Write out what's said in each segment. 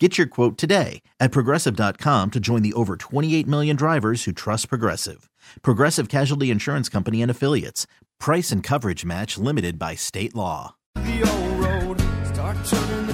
Get your quote today at progressive.com to join the over 28 million drivers who trust Progressive. Progressive Casualty Insurance Company and Affiliates. Price and coverage match limited by state law.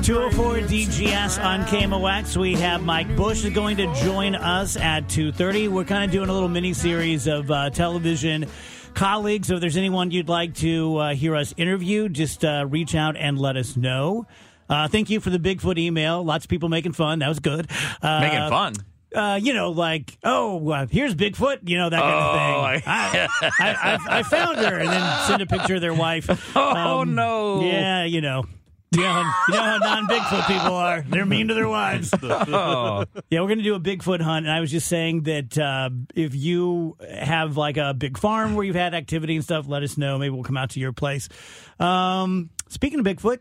204 DGS on KMOX. We have Mike Bush is going to join us at 2.30. We're kind of doing a little mini-series of uh, television colleagues. So If there's anyone you'd like to uh, hear us interview, just uh, reach out and let us know. Uh, thank you for the Bigfoot email. Lots of people making fun. That was good. Uh, Making fun. Uh, you know, like, oh, uh, here's Bigfoot, you know, that kind of Oh, thing. I, I, I, I found her, and then send a picture of their wife. Oh, Um, no. Yeah, you know. You know, how, you know how non-Bigfoot people are. They're mean to their wives. Oh. Yeah, we're going to do a Bigfoot hunt, and I was just saying that uh, if you have like a big farm where you've had activity and stuff, let us know. Maybe we'll come out to your place. Um, speaking of Bigfoot,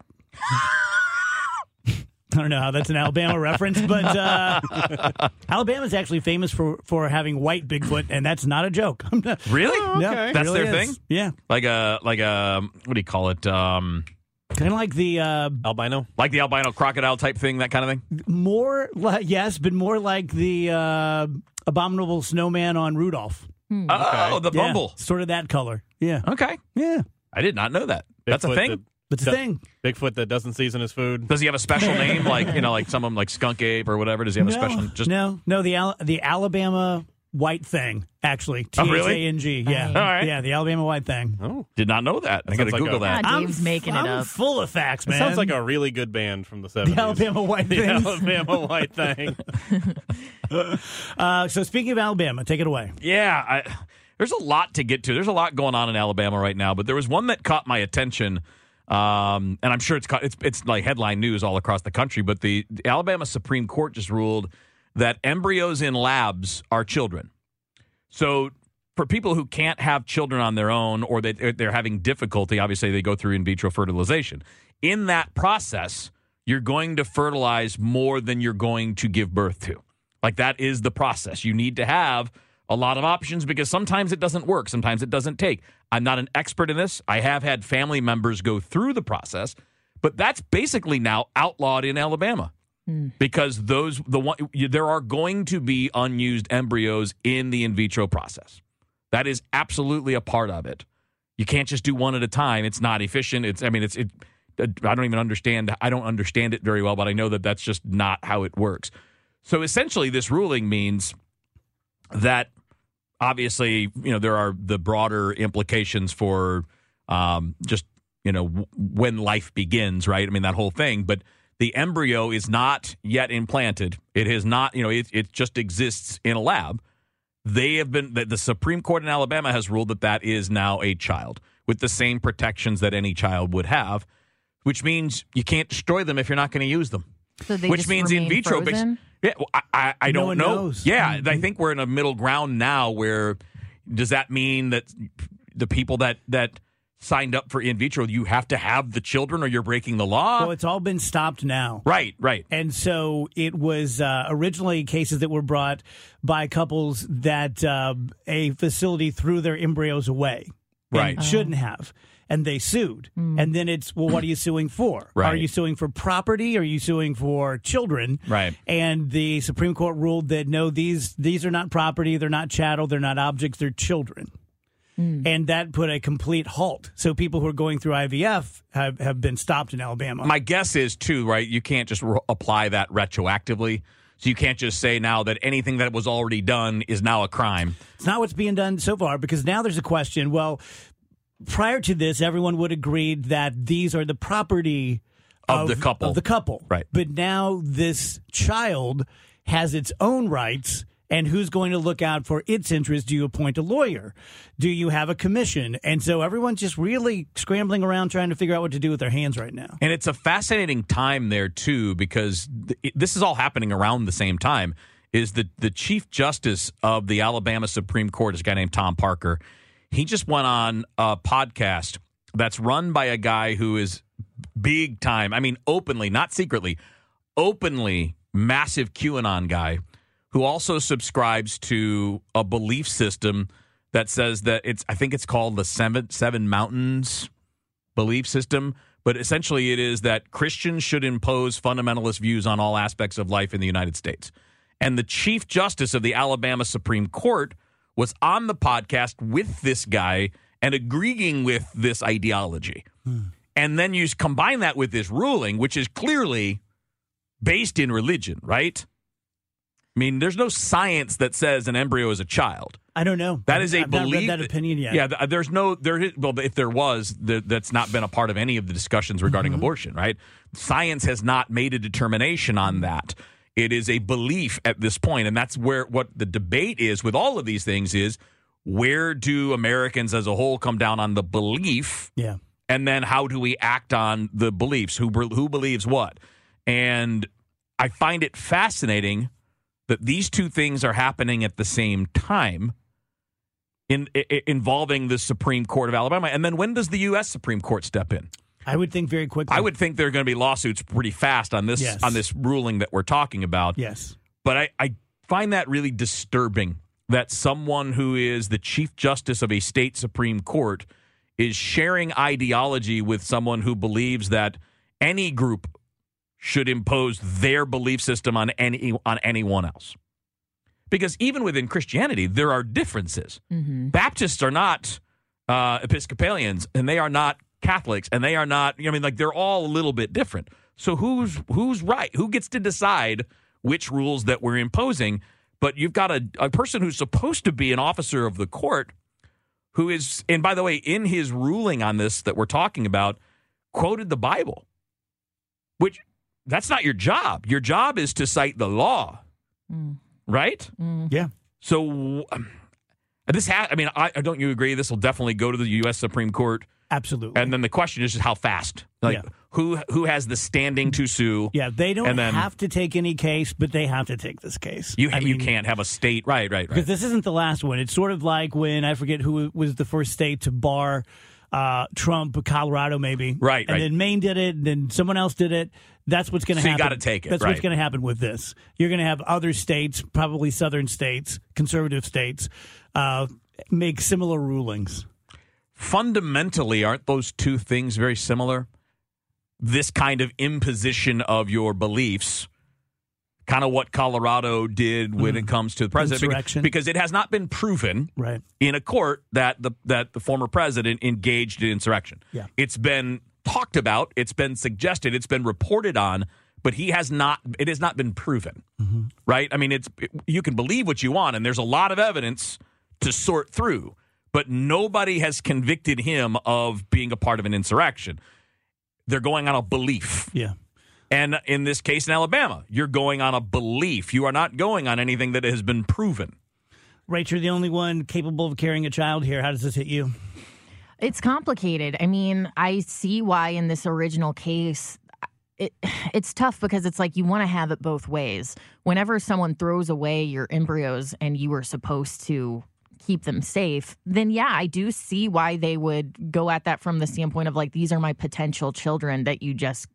I don't know how that's an Alabama reference, but uh, Alabama is actually famous for for having white Bigfoot, and that's not a joke. Really? No, That's really their is. thing? Yeah, Like a like a what do you call it? Um, kind of like the uh, Albino? like the albino crocodile type thing, that kind of thing. more like yes, but more like the uh, abominable snowman on Rudolph. Oh, the Yeah, bumble. sort of that color. Yeah, Okay, yeah. I did not know that. That's a Bigfoot thing. That- It's a do- thing. Bigfoot that doesn't season his food. Does he have a special name, like you know, like some of them, like skunk ape or whatever? Does he have a special? Just no, no. The Al- the Alabama white thing, actually. T Oh, really? A N G. Yeah, All right. yeah. The Alabama white thing. Oh. did not know that. I got to sounds like Google a- that. Ah, Dave's I'm, making I'm it up. full of facts, It man. sounds like a really good band from the 70s. the Alabama white The thing. Alabama White Thing. Uh, so speaking of Alabama, take it away. Yeah, I, there's a lot to get to. There's a lot going on in Alabama right now, but there was one that caught my attention, um, and I'm sure it's it's it's like headline news all across the country. But the, the Alabama Supreme Court just ruled that embryos in labs are children. So for people who can't have children on their own or they, they're having difficulty, obviously they go through in vitro fertilization. In that process, you're going to fertilize more than you're going to give birth to. Like that is the process. You need to have a lot of options because sometimes it doesn't work, sometimes it doesn't take. I'm not an expert in this. I have had family members go through the process, but that's basically now outlawed in Alabama hmm. because those the one there are going to be unused embryos in the in vitro process. That is absolutely a part of it. You can't just do one at a time. It's not efficient. It's I mean it's it. Uh, I don't even understand. I don't understand it very well, but I know that that's just not how it works. So essentially, this ruling means that obviously, you know, there are the broader implications for um, just you know w- when life begins, right? I mean that whole thing, but the embryo is not yet implanted. It has not, you know, it, it just exists in a lab. They have been the, the Supreme Court in Alabama has ruled that that is now a child with the same protections that any child would have, which means you can't destroy them if you're not going to use them. So they which just means in vitro. frozen? Yeah, well, I, I, I No don't know. knows. Yeah, I think we're in a middle ground now. Where does that mean that the people that that signed up for in vitro, you have to have the children, or you're breaking the law? Well, it's all been stopped now. right, right. And so it was uh, originally cases that were brought by couples that uh, a facility threw their embryos away. Right. shouldn't have. And they sued. Hmm. And then it's, well, what are you suing for? Are you suing for property? Are you suing for children? Right. And the Supreme Court ruled that no, these these are not property, they're not chattel, they're not objects, they're children. Hmm. And that put a complete halt. So people who are going through IVF have, have been stopped in Alabama. My guess is too, right? You can't just ro- apply that retroactively. So you can't just say now that anything that was already done is now a crime. It's not what's being done so far because now there's a question. Well, prior to this, everyone would agree that these are the property Of the couple. Of the couple, Right. But now this child has its own rights. And who's going to look out for its interests? Do you appoint a lawyer? Do you have a commission? And so everyone's just really scrambling around trying to figure out what to do with their hands right now. And it's a fascinating time there too, because th- this is all happening around the same time. Is the the chief justice of the Alabama Supreme Court is a guy named Tom Parker? He just went on a podcast that's run by a guy who is big time. I mean, openly, not secretly, openly massive QAnon guy who also subscribes to a belief system that says that it's I think it's called the seven seven mountains belief system, but essentially it is that Christians should impose fundamentalist views on all aspects of life in the United States. And the Chief Justice of the Alabama Supreme Court was on the podcast with this guy and agreeing with this ideology. And then you combine that with this ruling, which is clearly based in religion, right? I mean, there's no science that says an embryo is a child. I don't know. That is a I've belief. read that opinion yet. Yeah, there's no there. is- Well, if there was, th- that's not been a part of any of the discussions regarding Mm-hmm. abortion. Right? Science has not made a determination on that. It is a belief at this point, and that's where what the debate is with all of these things is where do Americans as a whole come down on the belief? Yeah. and then how do we act on the beliefs? Who who believes what? And i find it fascinating that these two things are happening at the same time in, i- involving the supreme court of alabama. And then when does the us supreme court step in I would think very quickly. i would think there are going to be lawsuits pretty fast on this Yes. on this ruling that we're talking about Yes. but I, I find that really disturbing that someone who is the chief justice of a state supreme court is sharing ideology with someone who believes that any group should impose their belief system on any on anyone else. Because even within Christianity, there are differences. Baptists are not uh, Episcopalians, and they are not Catholics, and they are not. I mean, like they're all a little bit different. So who's who's right? Who gets to decide which rules that we're imposing? But you've got a, a person who's supposed to be an officer of the court who is, and by the way, in his ruling on this that we're talking about, quoted the Bible, which that's not your job. Your job is to cite the law, right? Yeah. So um, this, ha- I mean, I, I don't you agree? This will definitely go to the U.S. Supreme Court, Absolutely. and then the question is just how fast. Like Yeah. who who has the standing to sue? yeah, they don't then- have to take any case, but they have to take this case. You I you mean, can't have a state, right? Right? because this isn't the last one. It's sort of like when I forget who was the first state to bar uh, Trump, Colorado, maybe. Right, And right. then Maine did it, and then someone else did it. That's what's going to So you happen. gotta take it, That's right. what's going to happen with this. You're going to have other states, probably southern states, conservative states, uh, make similar rulings. Fundamentally, aren't those two things very similar? This kind of imposition of your beliefs, kind of what Colorado did when it comes to the president, Mm-hmm. Because it has not been proven Right. in a court that the that the former president engaged in insurrection. Yeah. It's been talked about, it's been suggested, it's been reported on, but he has not it has not been proven. Right? I mean, it's you can believe what you want and there's a lot of evidence to sort through, but nobody has convicted him of being a part of an insurrection. They're going on a belief. Yeah. And in this case in Alabama, you're going on a belief. You are not going on anything that has been proven. Rachel, the only one capable of carrying a child here. How does this hit you? It's complicated. I mean, I see why in this original case it it's tough because it's like you want to have it both ways. Whenever someone throws away your embryos and you were supposed to keep them safe, then yeah, I do see why they would go at that from the standpoint of like these are my potential children that you just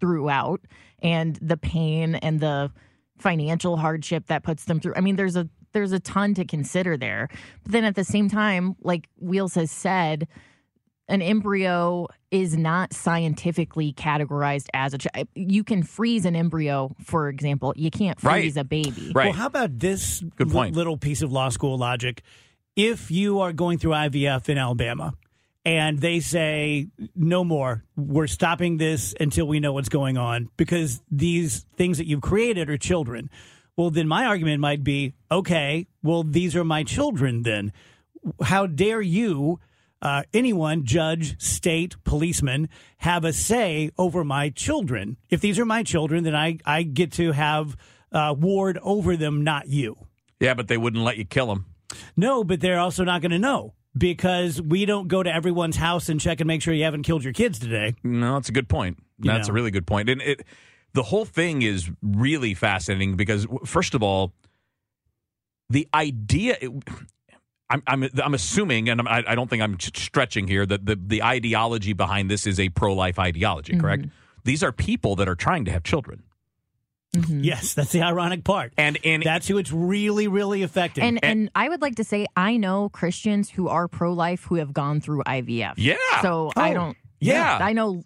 threw out and the pain and the financial hardship that puts them through. I mean, there's a there's a ton to consider there. But then at the same time, like Wheels has said, an embryo is not scientifically categorized as a child. You can freeze an embryo, for example. You can't Right. freeze a baby. Right. Well, how about this Good li- point. little piece of law school logic? If you are going through IVF in Alabama and they say, no more, we're stopping this until we know what's going on because these things that you've created are children. Well, then my argument might be okay, well, these are my children then. How dare you? Uh, anyone, judge, state, policeman, have a say over my children. If these are my children, then I, I get to have uh, ward over them, not you. Yeah, but they wouldn't let you kill them. No, but they're also not going to know because we don't go to everyone's house and check and make sure you haven't killed your kids today. No, that's a good point. You That's know. a really good point. And it, the whole thing is really fascinating because, first of all, the idea. It, I'm, I'm, I'm assuming, and I'm, I, I don't think I'm stretching here, that the, the ideology behind this is a pro life ideology, mm-hmm. correct? These are people that are trying to have children. Mm-hmm. Yes, that's the ironic part. And in That's who it's really, really affecting. And and I would like to say I know Christians who are pro life who have gone through IVF. Yeah. So I Oh, don't. Yeah. I know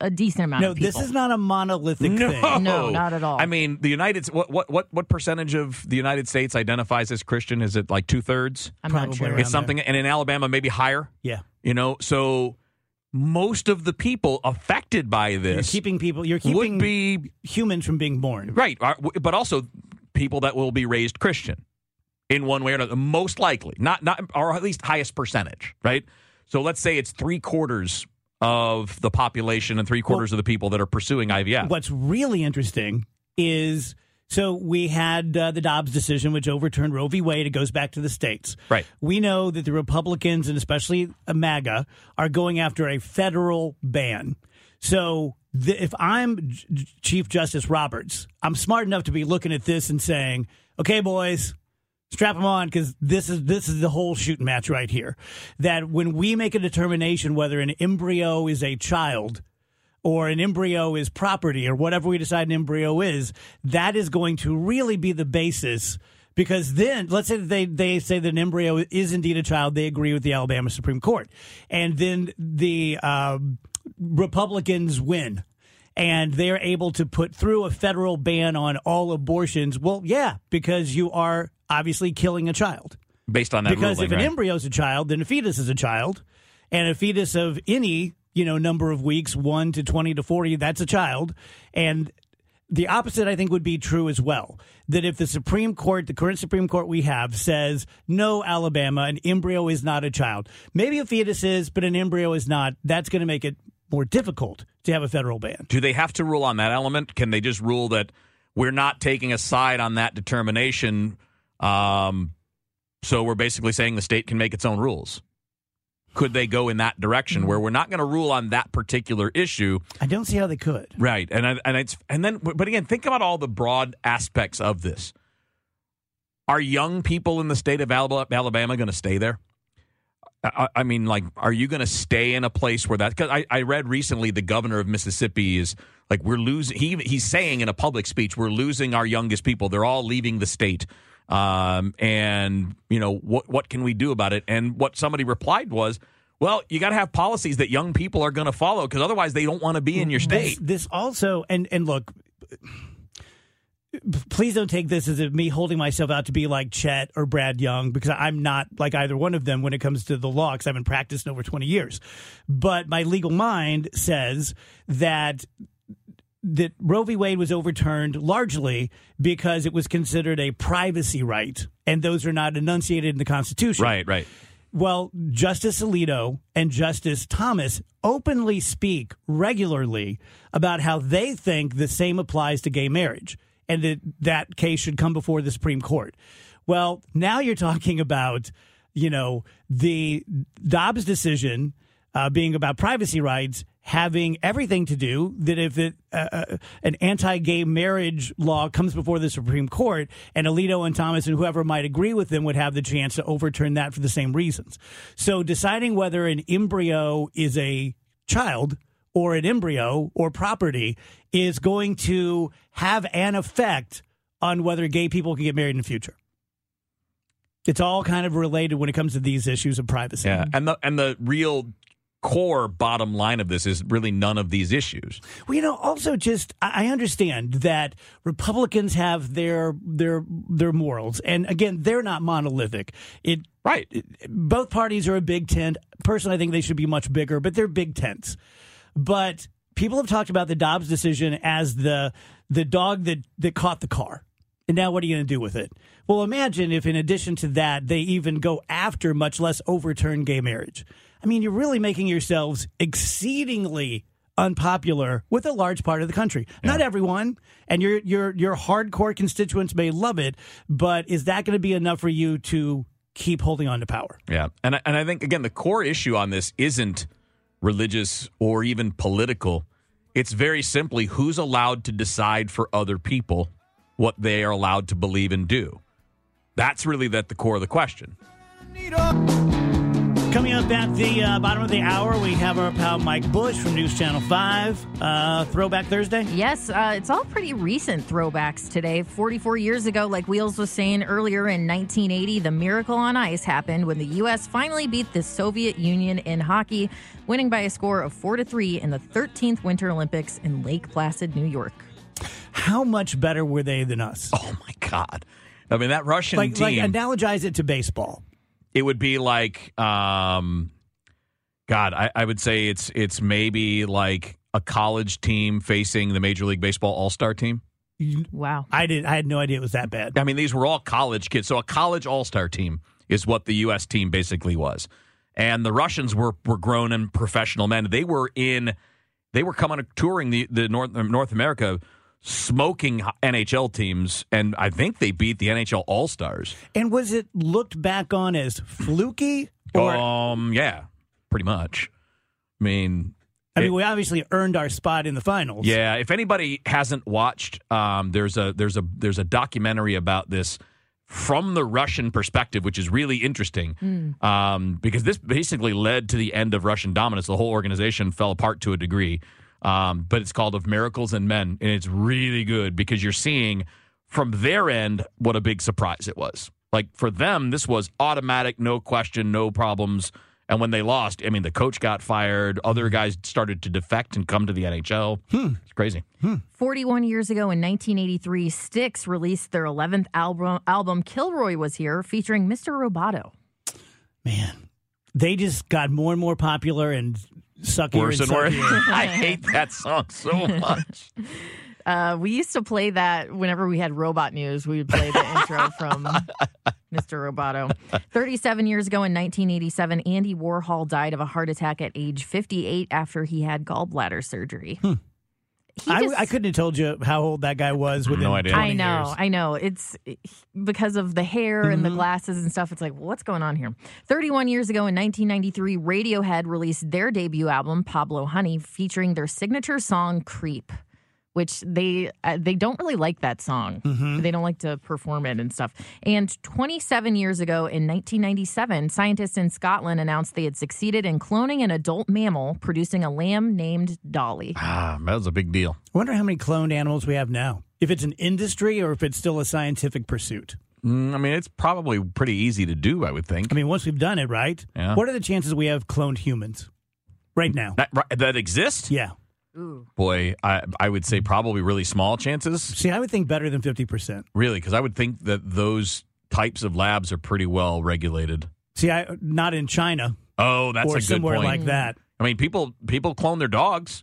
a decent amount no, of people. this is not a monolithic no, thing. No, not at all. I mean, the United what what what what percentage of the United States identifies as Christian? Is it like two thirds? I'm probably not sure. It's something, and in Alabama, maybe higher. Yeah. You know, so most of the people affected by You're this keeping people, you're keeping would be humans from being born. right, uh, but also people that will be raised Christian in one way or another. Most likely, not not or at least highest percentage, right? So let's say it's three quarters of the population and three quarters of the people that are pursuing IVF. What's really interesting is so we had uh, the Dobbs decision, which overturned Roe v. Wade. It goes back to the states. Right. We know that the Republicans and especially MAGA are going after a federal ban. So the, if I'm J- Chief Justice Roberts, I'm smart enough to be looking at this and saying, "Okay, boys." Strap them on because this is this is the whole shooting match right here. That when we make a determination whether an embryo is a child, or an embryo is property or whatever we decide an embryo is, that is going to really be the basis. Because then, let's say they, they say that an embryo is indeed a child, they agree with the Alabama Supreme Court. And then the um, Republicans win and they're able to put through a federal ban on all abortions. Well, yeah, because you are obviously killing a child based on that because ruling, if an right? embryo is a child, then a fetus is a child, and a fetus of any you know number of weeks, one to twenty to forty, that's a child, and the opposite I think would be true as well. That if the Supreme Court, the current Supreme Court we have, says no, Alabama, an embryo is not a child. Maybe a fetus is, but an embryo is not. That's going to make it more difficult to have a federal ban. Do they have to rule on that element? Can they just rule that we're not taking a side on that determination? Um, so we're basically saying the state can make its own rules. Could they go in that direction where we're not going to rule on that particular issue? I don't see how they could. Right, and I- and it's and then but again, think about all the broad aspects of this. Are young people in the state of Alabama, Alabama going to stay there? I, I mean, like, are you going to stay in a place where that? Because I, I read recently the governor of Mississippi is like we're losing. He he's saying in a public speech we're losing our youngest people. They're all leaving the state. Um, and you know what what can we do about it? And what somebody replied was, well, you got to have policies that young people are going to follow because otherwise they don't want to be in your state. This, this also, and and look, please don't take this as me holding myself out to be like Chet or Brad Young because I'm not like either one of them when it comes to the law because I haven't practiced in over 20 years. But my legal mind says that that Roe v. Wade was overturned largely because it was considered a privacy right, and those are not enunciated in the Constitution. Right, right. Well, Justice Alito and Justice Thomas openly speak regularly about how they think the same applies to gay marriage and that that case should come before the Supreme Court. Well, now you're talking about, you know, the Dobbs decision uh, being about privacy rights having everything to do that if it, uh, uh, an anti-gay marriage law comes before the Supreme Court and Alito and Thomas and whoever might agree with them would have the chance to overturn that for the same reasons. So deciding whether an embryo is a child or an embryo or property is going to have an effect on whether gay people can get married in the future. It's all kind of related when it comes to these issues of privacy. Yeah, and the and the real core bottom line of this is really none of these issues. Well, you know, also just I understand that Republicans have their their their morals, and again, they're not monolithic. It Right. both parties are a big tent. Personally, I think they should be much bigger, but they're big tents. But people have talked about the Dobbs decision as the the dog that that caught the car. And now what are you going to do with it? Well, imagine if in addition to that, they even go after, much less overturn gay marriage. I mean, you're really making yourselves exceedingly unpopular with a large part of the country. Not everyone, and your your your hardcore constituents may love it, but is that going to be enough for you to keep holding on to power? Yeah, and I- and I think again the core issue on this isn't religious or even political. It's very simply who's allowed to decide for other people what they are allowed to believe and do. That's really at the core of the question. Coming up at the uh, bottom of the hour, we have our pal Mike Bush from News Channel 5. Uh, Throwback Thursday. Yes, uh, it's all pretty recent throwbacks today. 44 years ago, like Wheels was saying earlier in 1980, the miracle on ice happened when the U.S. finally beat the Soviet Union in hockey, winning by a score of 4 to 3 in the 13th Winter Olympics in Lake Placid, New York. How much better were they than us? Oh my God! I mean that Russian like, like analogize it to baseball. It would be like, um, God, I, I would say it's it's maybe like a college team facing the Major League Baseball All Star team. Wow. I did. I had no idea it was that bad. I mean, these were all college kids. So a college all star team is what the U.S. team basically was. And the Russians were were grown and professional men. They were in, they were coming touring the the North North America, smoking NHL teams, and I think they beat the NHL All Stars. And was it looked back on as fluky? Or Um, yeah, pretty much. I mean, I mean, we obviously earned our spot in the finals. Yeah, if anybody hasn't watched, um, there's a there's a there's a documentary about this from the Russian perspective, which is really interesting um, because this basically led to the end of Russian dominance. The whole organization fell apart to a degree, um, but it's called "Of Miracles and Men," and it's really good because you're seeing from their end what a big surprise it was. Like for them, this was automatic, no question, no problems. And when they lost, I mean, the coach got fired. Other guys started to defect and come to the NHL. It's crazy. 41 years ago in 1983, Styx released their 11th album, album Kilroy Was Here, featuring Mr. Roboto. Man, they just got more and more popular and suckier Worse and and worse. suckier. I hate that song so much. Uh, we used to play that whenever we had robot news. We would play the intro from Mr. Roboto. 37 years ago in 1987, Andy Warhol died of a heart attack at age 58 after he had gallbladder surgery. Hmm. I, just- I couldn't have told you how old that guy was within No idea. 20 I know, years. I know. It's because of the hair and the Mm-hmm. glasses and stuff. It's like, what's going on here? 31 years ago in 1993, Radiohead released their debut album, Pablo Honey, featuring their signature song, Creep. Which they uh, they don't really like that song. Mm-hmm. They don't like to perform it and stuff. And 27 years ago, in 1997, scientists in Scotland announced they had succeeded in cloning an adult mammal, producing a lamb named Dolly. Ah, that was a big deal. I wonder how many cloned animals we have now. If it's an industry or if it's still a scientific pursuit. Mm, I mean, it's probably pretty easy to do, I would think. I mean, once we've done it, right? Yeah. What are the chances we have cloned humans right now? that, right, that exists? Yeah. Ooh. Boy, I, I would say probably really small chances. See, I would think better than 50%. Really, because I would think that those types of labs are pretty well regulated. See, I not in China Oh, that's or a good somewhere point. like that. I mean, people people clone their dogs.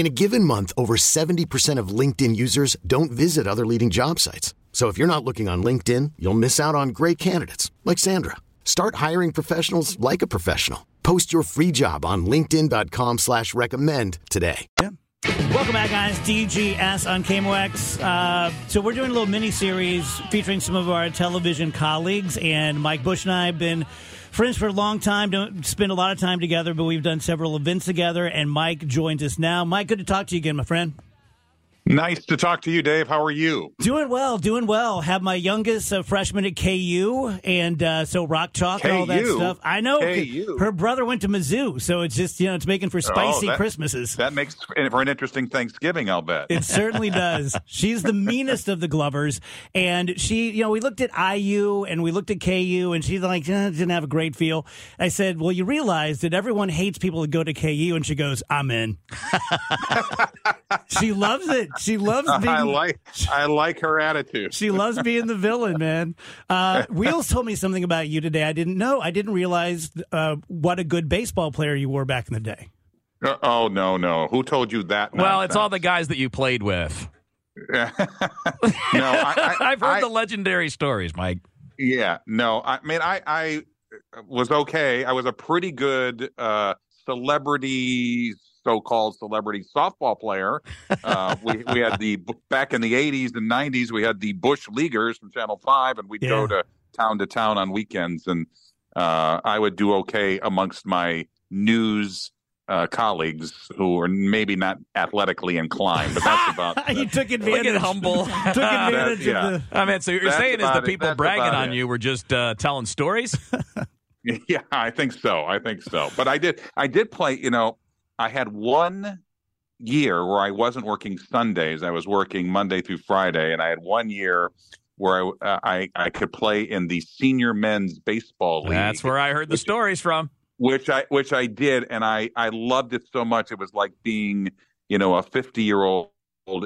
In a given month, over 70% of LinkedIn users don't visit other leading job sites. So if you're not looking on LinkedIn, you'll miss out on great candidates like Sandra. Start hiring professionals like a professional. Post your free job on linkedin.com slash recommend today. Welcome back, guys. DGS on KMOX. Uh, so we're doing a little mini series featuring some of our television colleagues, and Mike Bush and I have been friends for a long time. Don't spend a lot of time together, but we've done several events together. And Mike joins us now. Mike, good to talk to you again, my friend. Nice to talk to you, Dave. How are you? Doing well, doing well. Have my youngest uh, freshman at KU, and uh, so rock chalk and all that stuff. I know KU. her brother went to Mizzou, so it's just you know it's making for spicy Oh, that- Christmases. That makes for an interesting Thanksgiving, I'll bet. It certainly does. She's the meanest of the Glovers, and she, you know, we looked at IU and we looked at KU, and she's like, eh, didn't have a great feel. I said, well, you realize that everyone hates people that go to KU, and she goes, I'm in. she loves it. She loves being. I like I like her attitude. She loves being the villain, man. Uh, Wheels told me something about you today. I didn't know. I didn't realize uh, what a good baseball player you were back in the day. Uh, oh no, no. Who told you that? Well, it's all the guys that you played with. no, I, I, I've heard I- the legendary stories, Mike. Yeah, no. I mean, I I was okay. I was a pretty good uh, celebrity, so-called celebrity softball player. Uh, we we had the back in the '80s and '90s. We had the Bush Leaguers from Channel Five, and we'd go to town to town on weekends, and uh, I would do okay amongst my news. Uh, colleagues who are maybe not athletically inclined, but that's about you took advantage. Look at humble. Took advantage yeah. of the. I mean, so you're saying is the people That's bragging on it. you were just uh, telling stories? Yeah, I think so. I think so. But I did I did play, you know, I had one year where I wasn't working Sundays. I was working Monday through Friday and I had one year where I uh, I, I could play in the senior men's baseball league. That's where I heard the stories from. which I which I did and I I loved it so much it was like being, you know, a 50-year-old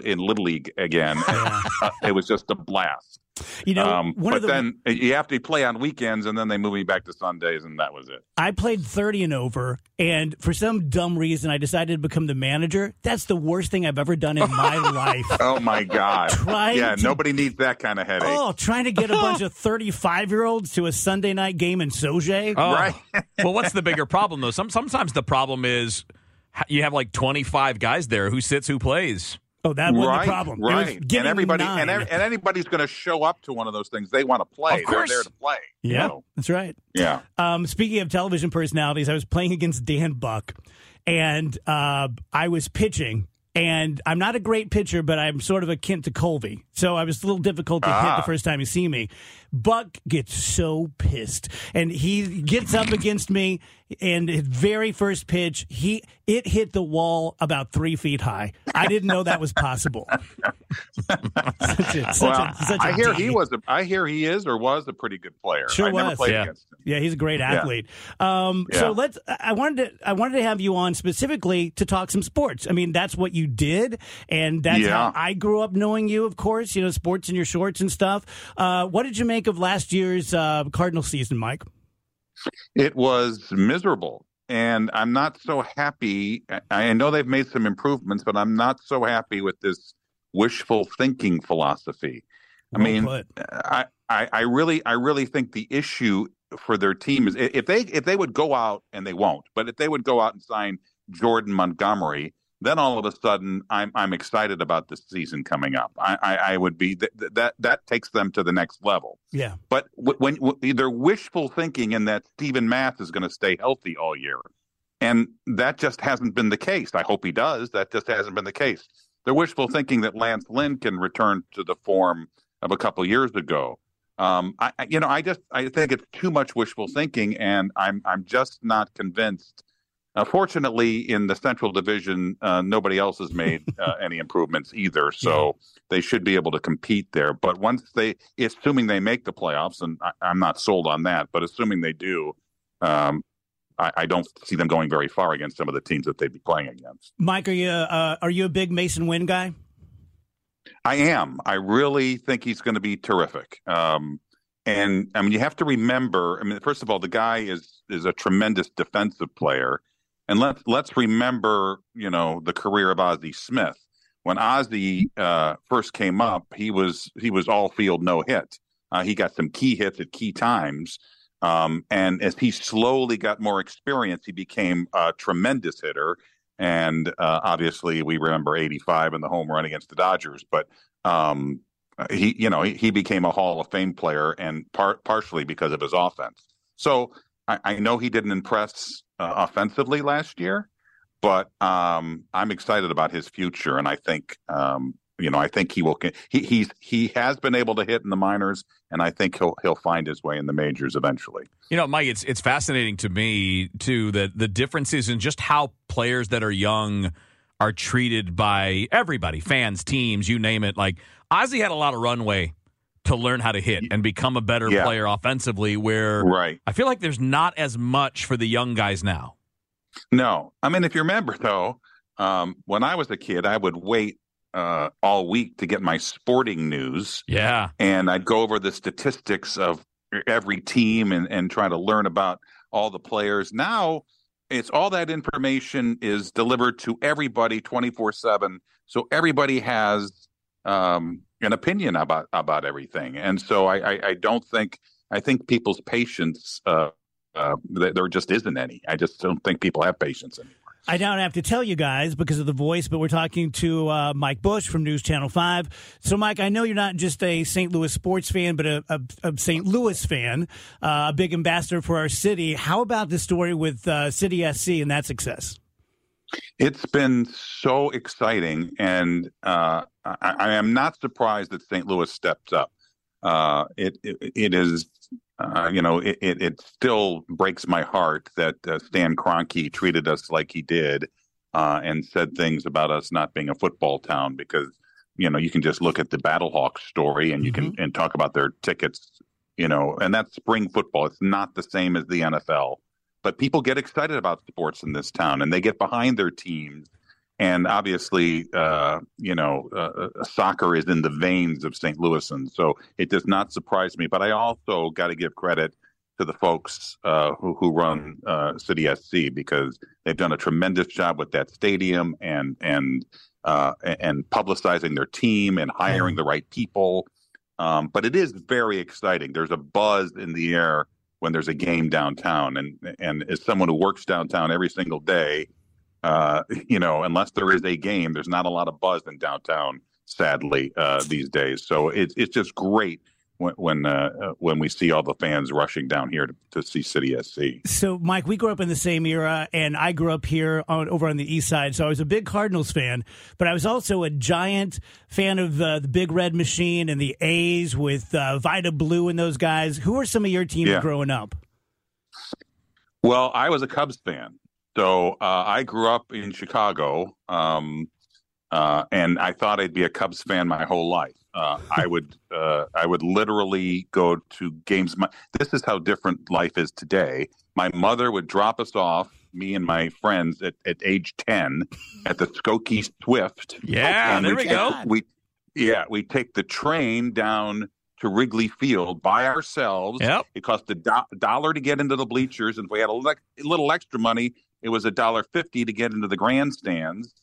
in little league again. it was just a blast. You know, um, one but of the. then you have to play on weekends, and then they move me back to Sundays, and that was it. I played 30 and over, and for some dumb reason, I decided to become the manager. That's the worst thing I've ever done in my life. Oh my God! Trying yeah, to- nobody needs that kind of headache. Oh, trying to get a bunch of 35 year olds to a Sunday night game in Sauget. Oh. Right. well, what's the bigger problem, though? Some Sometimes the problem is you have like 25 guys there. Who sits, who plays? Oh, that wasn't right, the problem. Was right. And everybody, nine. and, and anybody's going to show up to one of those things. They want to play. Of course. They're there to play. you yeah, know? that's right. Yeah. Um, speaking of television personalities, I was playing against Dan Buck, and uh, I was pitching. And I'm not a great pitcher, but I'm sort of akin to Colby. So I was a little difficult to hit Ah. the first time you see me. Buck gets so pissed. And he gets up against me, and his very first pitch, he it hit the wall about three feet high. I didn't know that was possible. such a, such well, a, such a I hear D. he was. A, I hear he is or was a pretty good player. Sure I never was. played Yeah. against him. Yeah, he's a great athlete. Um, So let's. I wanted to. I wanted to have you on specifically to talk some sports. I mean, that's what you did, and that's Yeah. how I grew up knowing you. Of course, you know sports in your shorts and stuff. Uh, what did you make of last year's uh, Cardinal season, Mike? It was miserable. And I'm not so happy. I- I know they've made some improvements, but I'm not so happy with this wishful thinking philosophy. I Well mean, put. I, I, I really, I really think the issue for their team is if they if they would go out and they won't, but if they would go out and sign Jordan Montgomery, then all of a sudden I'm I'm excited about the season coming up. I I, I would be th- th- that that takes them to the next level. Yeah, But w- when w- they're wishful thinking in that Steven Matz is going to stay healthy all year, and that just hasn't been the case. I hope he does. That just hasn't been the case. They're wishful thinking that Lance Lynn can return to the form of a couple years ago. Um, I, I- you know, I just I think it's too much wishful thinking, and I'm I'm just not convinced Uh, fortunately, in the Central Division, uh, nobody else has made uh, any improvements either, so they should be able to compete there. But once they, assuming they make the playoffs, and I, I'm not sold on that, but assuming they do, um, I, I don't see them going very far against some of the teams that they'd be playing against. Mike, are you uh, are you a big Masyn Winn guy? I am. I really think he's going to be terrific. Um, and I mean, you have to remember. I mean, first of all, the guy is is a tremendous defensive player, and let's let's remember, you know, the career of Ozzie Smith. When Ozzie uh, first came up, he was he was all field no hit. Uh, he got some key hits at key times, um, and as he slowly got more experience, he became a tremendous hitter. And uh, obviously, we remember '85 and the home run against the Dodgers. But um, he, you know, he, he, became a Hall of Fame player, and par- partially because of his offense. So I, I know he didn't impress uh, offensively last year, but um, I'm excited about his future, and I think um, you know, I think he will. He he's he has been able to hit in the minors, and I think he'll he'll find his way in the majors eventually. You know, Mike, it's it's fascinating to me too that the differences in just how players that are young are treated by everybody, fans, teams, you name it. Like Ozzie had a lot of runway to learn how to hit and become a better Yeah. player offensively. Where Right. I feel like there's not as much for the young guys now. No, I mean, if you remember though, um, when I was a kid, I would wait uh, all week to get my sporting news. Yeah. and I'd go over the statistics of every team and, and try to learn about all the players. Now it's all that information is delivered to everybody 24 7. So everybody has um, an opinion about, about everything. And so I, I, I don't think, I think people's patience, uh, uh, there just isn't any. I just don't think people have patience anymore. I don't have to tell you guys because of the voice, but we're talking to uh, Mike Bush from News Channel 5. So, Mike, I know you're not just a St. Louis sports fan, but a, a, a St. Louis fan, uh, a big ambassador for our city. How about the story with uh, City SC and that success? It's been so exciting, and uh, I, I am not surprised that St. Louis steps up. Uh, it, it it is, uh, you know, it, it it still breaks my heart that uh, Stan Kroenke treated us like he did, uh, and said things about us not being a football town because you know you can just look at the Battlehawks story and you can and talk about their tickets, you know, and that's spring football. It's not the same as the NFL but people get excited about sports in this town and they get behind their teams and obviously uh, you know uh, soccer is in the veins of st louisans so it does not surprise me. But i also got to give credit to the folks uh, who, who run uh, city sc because they've done a tremendous job with that stadium and and uh, and publicizing their team and hiring the right people. Um, but it is very exciting. There's a buzz in the air when there's a game downtown. And and as someone who works downtown every single day, uh, you know, unless there is a game, there's not a lot of buzz in downtown. Sadly, uh, these days, so it's it's just great when when uh, uh, when we see all the fans rushing down here to, to see City SC. So, Mike, we grew up in the same era, and I grew up here on, over on the east side. So I was a big Cardinals fan, but I was also a giant fan of uh, the Big Red Machine and the A's with uh, Vida Blue and those guys. Who are some of your teams Yeah. growing up? Well, I was a Cubs fan, so uh, I grew up in Chicago, um, uh, and I thought I'd be a Cubs fan my whole life. Uh, I would, uh, I would literally go to games. My, this is how different life is today. My mother would drop us off, me and my friends, at, at age ten, at the Skokie Swift. Yeah, there we go. take- We, yeah, we take the train down to Wrigley Field by ourselves. Yep. It cost a do- dollar to get into the bleachers, and if we had a le- little extra money, it was a dollar fifty to get into the grandstands.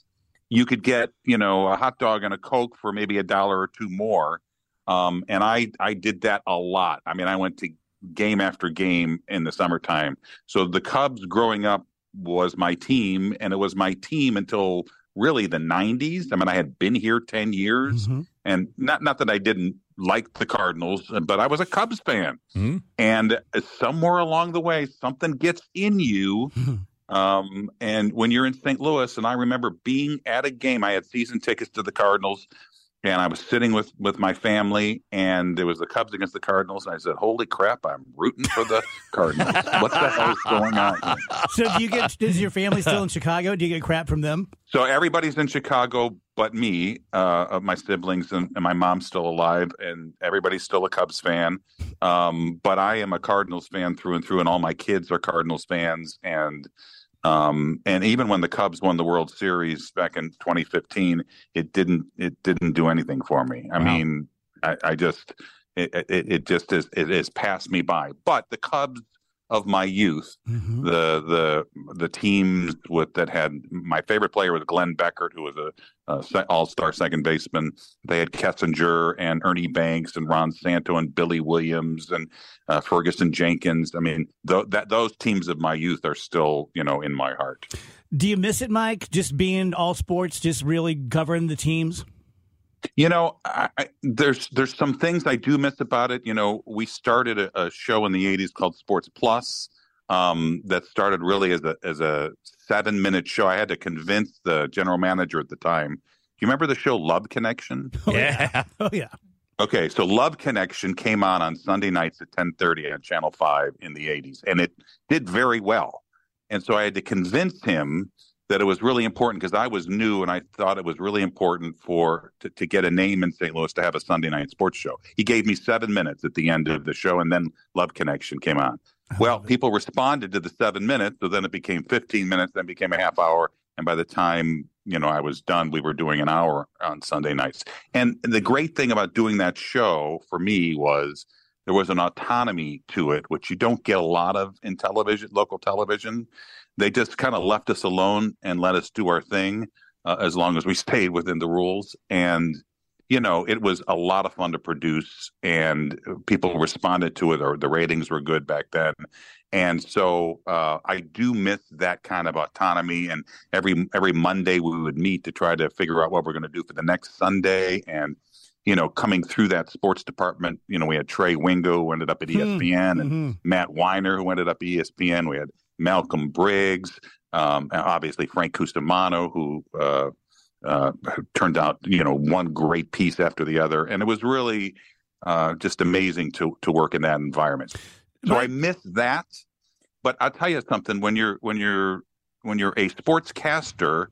You could get, you know, a hot dog and a coke for maybe a dollar or two more. Um, and I, I did that a lot. I mean, I went to game after game in the summertime. So the Cubs growing up was my team, and it was my team until really the '90s. I mean, I had been here ten years, mm-hmm. and not not that I didn't like the Cardinals, but I was a Cubs fan. Mm-hmm. And somewhere along the way, something gets in you. Hmm. Um, and when you're in St. Louis, and I remember being at a game, I had season tickets to the Cardinals, and I was sitting with with my family, and there was the Cubs against the Cardinals, and I said, "Holy crap! I'm rooting for the Cardinals. what the hell is going on?" So do you get? Is your family still in Chicago? Do you get crap from them? So everybody's in Chicago, but me, uh, of my siblings, and, and my mom's still alive, and everybody's still a Cubs fan. Um, but I am a Cardinals fan through and through, and all my kids are Cardinals fans, and um, and even when the Cubs won the World Series back in 2015, it didn't it didn't do anything for me. I Wow. mean, I, I just it, it it just is it has passed me by. But the Cubs of my youth, Mm-hmm. the the the teams with that had my favorite player was Glenn Beckert, who was a, a all-star second baseman. They had Kessinger and Ernie Banks and Ron Santo and Billy Williams and uh, Ferguson Jenkins. I mean, th- that those teams of my youth are still you know in my heart. Do you miss it, Mike? Just being all sports, just really covering the teams. You know, I, I, there's there's some things I do miss about it. You know, we started a, a show in the '80s called Sports Plus um, that started really as a as a seven minute show. I had to convince the general manager at the time. Do you remember the show Love Connection? yeah. Oh yeah. Okay, so Love Connection came on on Sunday nights at 10:30 on Channel 5 in the 80s and it did very well. And so I had to convince him that it was really important because I was new and I thought it was really important for to, to get a name in St. Louis to have a Sunday night sports show. He gave me 7 minutes at the end of the show and then Love Connection came on. Well, people responded to the 7 minutes, so then it became 15 minutes, then became a half hour and by the time you know I was done, we were doing an hour on Sunday nights. And the great thing about doing that show for me was there was an autonomy to it, which you don't get a lot of in television, local television. They just kind of left us alone and let us do our thing uh, as long as we stayed within the rules. And you know, it was a lot of fun to produce, and people responded to it, or the ratings were good back then. And so uh, I do miss that kind of autonomy. And every every Monday we would meet to try to figure out what we're going to do for the next Sunday. And you know, coming through that sports department, you know, we had Trey Wingo who ended up at E ESPN, and Mhm. Matt Winer who ended up at ESPN. We had Malcolm Briggs, um, and obviously Frank Cusumano who. Uh, uh, turned out, you know, one great piece after the other, and it was really uh, just amazing to to work in that environment. So I miss that, but I'll tell you something: when you're when you're when you're a sportscaster,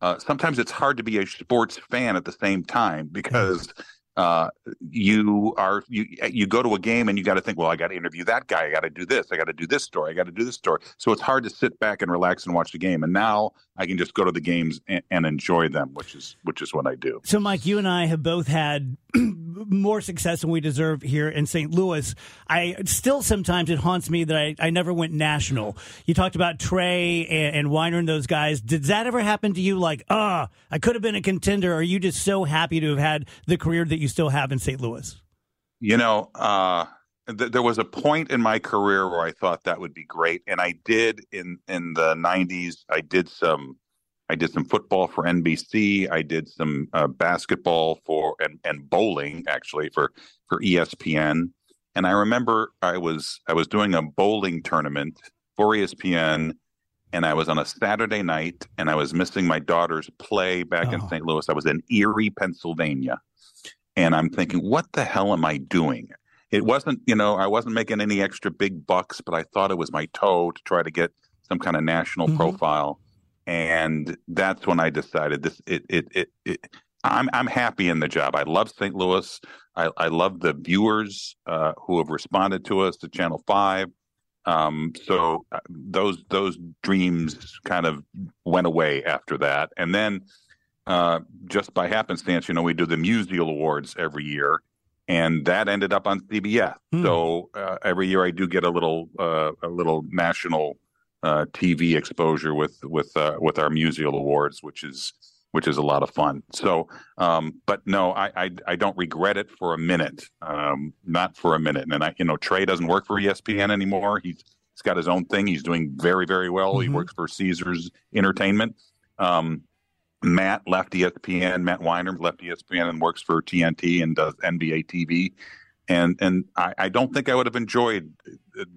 uh, sometimes it's hard to be a sports fan at the same time because uh, you are you you go to a game and you got to think, well, I got to interview that guy, I got to do this, I got to do this story, I got to do this story. So it's hard to sit back and relax and watch the game. And now I can just go to the games and, and enjoy them, which is which is what I do. So, Mike, you and I have both had more success than we deserve here in St. Louis. I still sometimes it haunts me that I, I never went national. You talked about Trey and, and Winer and those guys. Did that ever happen to you? Like, ah, I could have been a contender. Or are you just so happy to have had the career that you still have in St. Louis? You know, uh, th- there was a point in my career where I thought that would be great, and I did in in the '90s. I did some, I did some football for NBC. I did some uh, basketball for and and bowling actually for for ESPN. And I remember I was I was doing a bowling tournament for ESPN, and I was on a Saturday night, and I was missing my daughter's play back in Oh. St. Louis. I was in Erie, Pennsylvania and I'm thinking, what the hell am I doing? It wasn't, you know, I wasn't making any extra big bucks, but I thought it was my toe to try to get some kind of national Mhm. profile, and that's when I decided this. It, it, it, it I'm, I'm happy in the job. I love St. Louis. I, I love the viewers uh, who have responded to us to Channel Five. Um, so uh, those those dreams kind of went away after that, and then uh, just by happenstance, you know, we do the Musial Awards every year, and that ended up on CBS. Hmm. So uh, every year I do get a little uh, a little national uh, TV exposure with with uh, with our Musial Awards, which is which is a lot of fun. So, um, but no, I, I I don't regret it for a minute, um, not for a minute. And I, you know, Trey doesn't work for ESPN anymore. He's he's got his own thing. He's doing very very well. He Mhm. works for Caesars Entertainment. Um, Matt left ESPN. Matt Winer left ESPN and works for TNT and does NBA TV. and and I, I don't think I would have enjoyed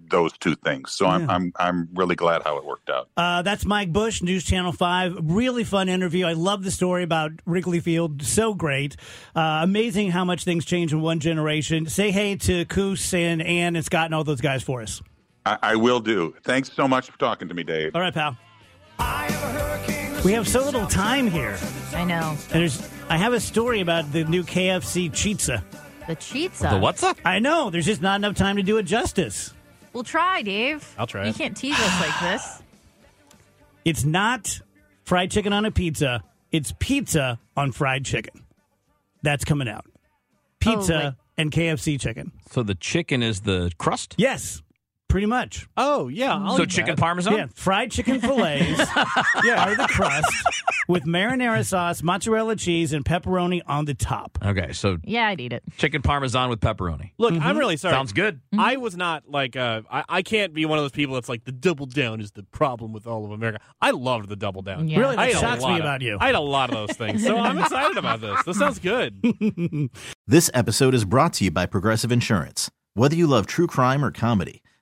those two things. So I'm Yeah. I'm I'm really glad how it worked out. Uh, that's Mike Bush, News Channel 5. Really fun interview. I love the story about Wrigley Field. So great. Uh, amazing how much things change in one generation. Say hey to Coos and Ann and Scott and all those guys for us. I, I will do. Thanks so much for talking to me, Dave. All right, pal. We have so little time here. I know. And there's, I have a story about the new KFC Chizza. The Chizza. The what's up? I know. There's just not enough time to do it justice. We'll try, Dave. I'll try You it. can't tease us like this. It's not fried chicken on a pizza. It's pizza on fried chicken. That's coming out. Pizza Oh, like- and KFC chicken. So the chicken is the crust. Yes, pretty much. Oh yeah. I'll so eat chicken that. parmesan. Yeah, fried chicken fillets yeah. are the crust with marinara sauce, mozzarella cheese, and pepperoni on the top. Okay, so Yeah, I'd eat it. chicken parmesan with pepperoni. Look, I'm really sorry. Sounds good. I was not like uh, I, I can't be one of those people that's like the double down is the problem with all of America. I loved the double down. Yeah. Really, I that ate shocks me of- about you. I had a lot of those things, so I'm excited about this. This sounds good. This episode is brought to you by Progressive Insurance. Whether you love true crime or comedy,